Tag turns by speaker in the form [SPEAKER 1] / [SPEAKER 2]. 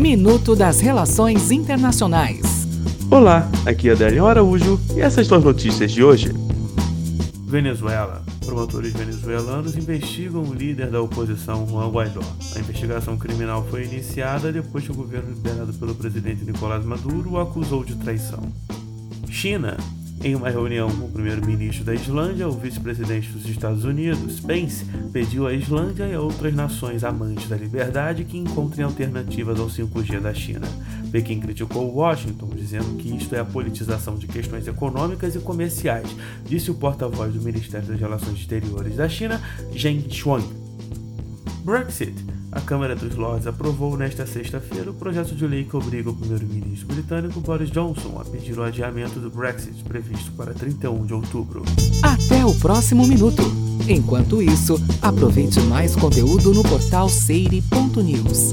[SPEAKER 1] Minuto das Relações Internacionais.
[SPEAKER 2] Olá, aqui é Adélio Araújo e essas são as notícias de hoje.
[SPEAKER 3] Venezuela. Promotores venezuelanos investigam o líder da oposição, Juan Guaidó. A investigação criminal foi iniciada depois que o governo liderado pelo presidente Nicolás Maduro o acusou de traição. China. Em uma reunião com o primeiro-ministro da Islândia, o vice-presidente dos Estados Unidos, Pence, pediu à Islândia e a outras nações amantes da liberdade que encontrem alternativas ao 5G da China. Pequim criticou Washington, dizendo que isto é a politização de questões econômicas e comerciais, disse o porta-voz do Ministério das Relações Exteriores da China, Zheng Xuan. Brexit. A Câmara dos Lords aprovou nesta sexta-feira o projeto de lei que obriga o primeiro-ministro britânico Boris Johnson a pedir o adiamento do Brexit previsto para 31 de outubro.
[SPEAKER 1] Até o próximo minuto. Enquanto isso, aproveite mais conteúdo no portal seire.news.